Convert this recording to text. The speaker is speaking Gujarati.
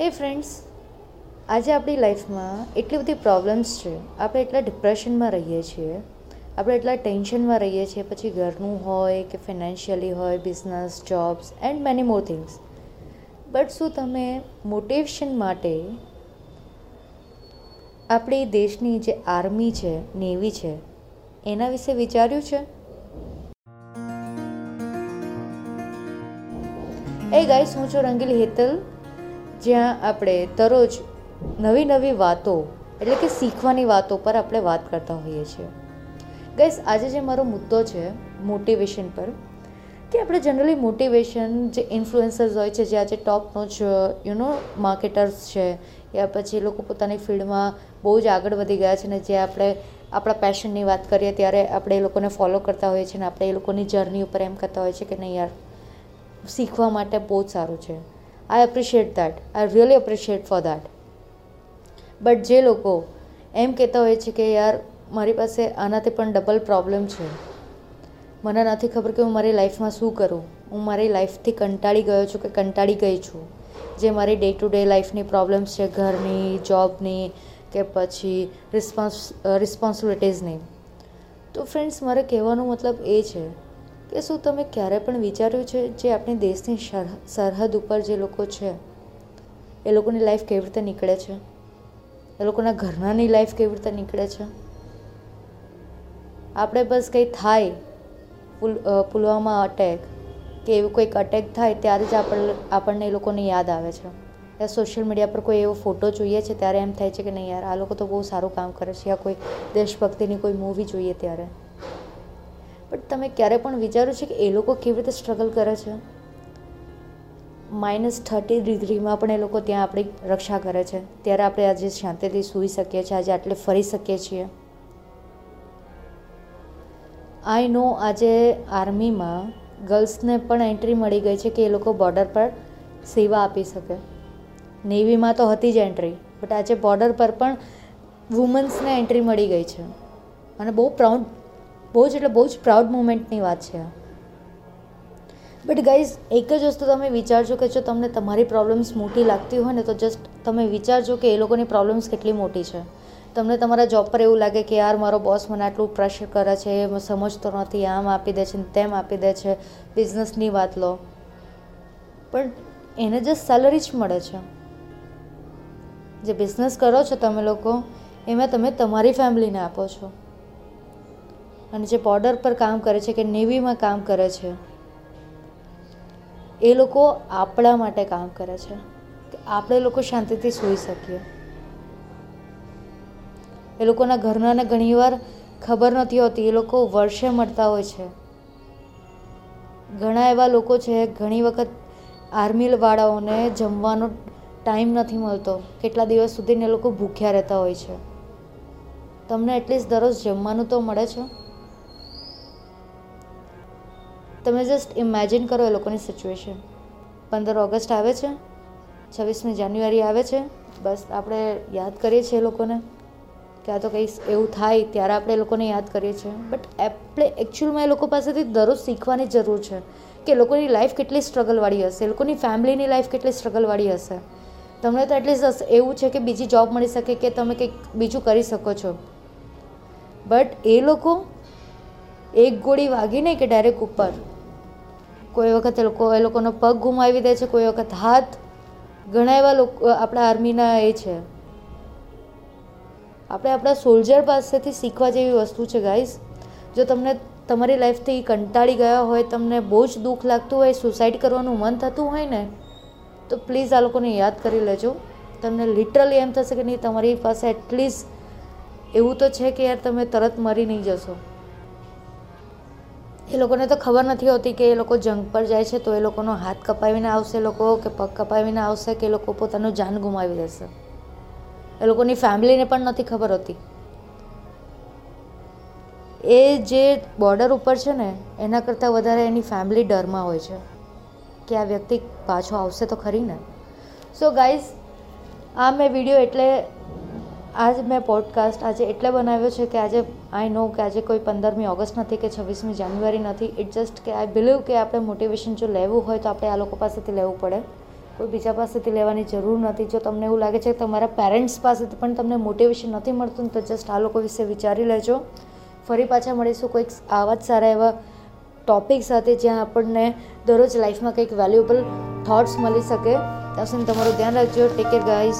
હે ફ્રેન્ડ્સ આજે આપણી લાઈફમાં એટલી બધી પ્રોબ્લેમ્સ છે. આપણે એટલા ડિપ્રેશનમાં રહીએ છીએ. આપણે એટલા ટેન્શનમાં રહીએ છીએ. પછી ઘરનું હોય કે ફિનાન્શિયલી હોય business jobs and many more things but શું તમે મોટિવેશન માટે આપણી દેશની જે આર્મી છે નેવી છે, એના વિશે વિચાર્યું છે? એ ગાઈસ હું છું રંગીલ હેતલ. જ્યાં આપણે દરરોજ નવી નવી વાતો, એટલે કે શીખવાની વાતો પર આપણે વાત કરતા હોઈએ છીએ. ગઈસ આજે જે મારો મુદ્દો છે મોટિવેશન પર, કે આપણે જનરલી મોટિવેશન જે ઇન્ફ્લુએન્સર્સ હોય છે, જે આજે ટોપનો જ યુનો માર્કેટર્સ છે, યા પછી લોકો પોતાની ફિલ્ડમાં બહુ જ આગળ વધી ગયા છે ને જે આપણે આપણા પેશનની વાત કરીએ ત્યારે આપણે એ લોકોને ફોલો કરતા હોઈએ છીએ ને આપણે એ લોકોની જર્ની ઉપર એમ કરતા હોઈએ છીએ કે નહીં યાર, શીખવા માટે બહુ જ સારું છે. I appreciate that I really appreciate for that but જે લોકો એમ કહેતા હોય છે કે યાર, મારી પાસે આનાથી પણ ડબલ પ્રોબ્લેમ છે. મને નથી ખબર કે હું મારી લાઈફમાં શું કરું. હું મારી લાઈફથી કંટાળી ગયો છું કે કંટાળી ગઈ છું. જે મારી ડે ટુ ડે લાઈફની પ્રોબ્લેમ્સ છે, ઘરની જોબની કે પછી રિસ્પોન્સ રિસ્પોન્સિબિલિટીઝની તો ફ્રેન્ડ્સ મારે કહેવાનો મતલબ એ છે કે શું તમે ક્યારે પણ વિચાર્યું છે જે આપણી દેશની સરહદ ઉપર જે લોકો છે, એ લોકોની લાઈફ કેવી રીતે નીકળે છે? એ લોકોના ઘરનાની લાઈફ કેવી રીતે નીકળે છે? આપણે બસ કંઈ થાય, પુલ પુલવામા અટેક કે એવું કોઈક અટેક થાય ત્યારે જ આપણને આપણને એ લોકોને યાદ આવે છે. યા સોશિયલ મીડિયા પર કોઈ એવો ફોટો જોઈએ છે ત્યારે એમ થાય છે કે નહીં યાર, આ લોકો તો બહુ સારું કામ કરે છે, યા કોઈ દેશભક્તિની કોઈ મૂવી જોઈએ ત્યારે. બટ તમે ક્યારે પણ વિચાર્યું છે કે એ લોકો કેવી રીતે સ્ટ્રગલ કરે છે? માઇનસ થર્ટી ડિગ્રીમાં પણ એ લોકો ત્યાં આપણી રક્ષા કરે છે. ત્યારે આપણે આજે શાંતિથી સૂઈ શકીએ છીએ, આજે આટલે ફરી શકીએ છીએ. આઈ નો આજે આર્મીમાં ગર્લ્સને પણ એન્ટ્રી મળી ગઈ છે કે એ લોકો બોર્ડર પર સેવા આપી શકે. નેવીમાં તો હતી જ એન્ટ્રી બટ આજે બોર્ડર પર પણ વુમન્સને એન્ટ્રી મળી ગઈ છે. અને બહુ પ્રાઉડ બહુ જ એટલે બહુ જ પ્રાઉડ મુમેન્ટની વાત છે બટ ગાઈઝ એક જ વસ્તુ તમે વિચારજો કે જો તમને તમારી પ્રોબ્લેમ્સ મોટી લાગતી હોય ને તો જસ્ટ તમે વિચારજો કે એ લોકોની પ્રોબ્લેમ્સ કેટલી મોટી છે. તમને તમારા જોબ પર એવું લાગે કે યાર, મારો બોસ મને આટલું પ્રેશર કરે છે સમજતો નથી, આમ આપી દે છે તેમ આપી દે છે બિઝનેસની વાત લો. પણ એને જસ્ટ સેલરી જ મળે છે. જે બિઝનેસ કરો છો તમે લોકો, એમાં તમે તમારી ફેમિલીને આપો છો. અને જે બોર્ડર પર કામ કરે છે કે નેવીમાં કામ કરે છે, એ લોકો આપણા માટે કામ કરે છે. કે આપણે લોકો શાંતિથી સૂઈ શકીએ. એ લોકોના ઘરનાને ઘણીવાર ખબર નથી હોતી, એ લોકો વર્ષે મળતા હોય છે. ઘણા એવા લોકો છે, ઘણી વખત આર્મીવાળાઓને જમવાનો ટાઈમ નથી મળતો. કેટલા દિવસ સુધીને એ લોકો ભૂખ્યા રહેતા હોય છે. તમને એટલીસ્ટ દરરોજ જમવાનું તો મળે છે? તમે જસ્ટ ઇમેજિન કરો એ લોકોની સિચ્યુએશન પંદર ઓગસ્ટ આવે છે, છવ્વીસમી જાન્યુઆરી આવે છે, બસ આપણે યાદ કરીએ છીએ એ લોકોને કે આ તો કંઈ એવું થાય ત્યારે આપણે એ લોકોને યાદ કરીએ છીએ. બટ આપણે એકચ્યુઅલમાં એ લોકો પાસેથી દરરોજ શીખવાની જરૂર છે કે લોકોની લાઈફ કેટલી સ્ટ્રગલવાળી હશે, એ લોકોની ફેમિલીની લાઈફ કેટલી સ્ટ્રગલવાળી હશે. તમને તો એટલીસ્ટ એવું છે કે બીજી જોબ મળી શકે કે તમે કંઈક બીજું કરી શકો છો. બટ એ લોકો એક ગોળી વાગીને કે ડાયરેક્ટ ઉપર. કોઈ વખત એ લોકો એ લોકોનો પગ ગુમાવી દે છે, કોઈ વખત હાથ ઘણા એવા લોકો આપણા આર્મીના એ છે. આપણે આપણા સોલ્જર પાસેથી શીખવા જેવી વસ્તુ છે ગાઈઝ જો તમને તમારી લાઈફથી કંટાળી ગયા હોય, તમને બહુ જ દુઃખ લાગતું હોય સુસાઇડ કરવાનું મન થતું હોય ને, તો પ્લીઝ આ લોકોને યાદ કરી લેજો. તમને લિટરલી એમ થશે કે નહીં, તમારી પાસે એટલીસ્ટ એવું તો છે કે યાર તમે તરત મરી નહીં જશો. એ લોકોને તો ખબર નથી હોતી કે એ લોકો જંગ પર જાય છે, તો એ લોકોનો હાથ કપાવીને આવશે લોકો કે પગ કપાવીને આવશે કે એ લોકો પોતાનું જાન ગુમાવી દેશે? એ લોકોની ફેમિલીને પણ નથી ખબર હોતી. એ જે બોર્ડર ઉપર છે ને, એના કરતાં વધારે એની ફેમિલી ડરમાં હોય છે. કે આ વ્યક્તિ પાછો આવશે તો ખરી ને? સો ગાઈઝ આ મેં વીડિયો એટલે આજ મેં પોડકાસ્ટ આજે એટલે બનાવ્યો છે કે આજે આઈ નો કે આજે કોઈ પંદરમી ઓગસ્ટ નથી કે છવ્વીસમી જાન્યુઆરી નથી. ઇટ જસ્ટ કે આઈ બિલીવ કે આપણે મોટિવેશન જો લેવું હોય તો આપણે આ લોકો પાસેથી લેવું પડે. કોઈ બીજા પાસેથી લેવાની જરૂર નથી. જો તમને એવું લાગે છે કે તમારા પેરેન્ટ્સ પાસેથી પણ તમને મોટિવેશન નથી મળતું, તો જસ્ટ આ લોકો વિશે વિચારી લેજો. ફરી પાછા મળીશું કોઈક આવા જ સારા એવા ટોપિક સાથે જ્યાં આપણને દરરોજ લાઈફમાં કંઈક વેલ્યુએબલ થોટ્સ મળી શકે. ત્યાં સુધી તમારું ધ્યાન રાખજો. Take care guys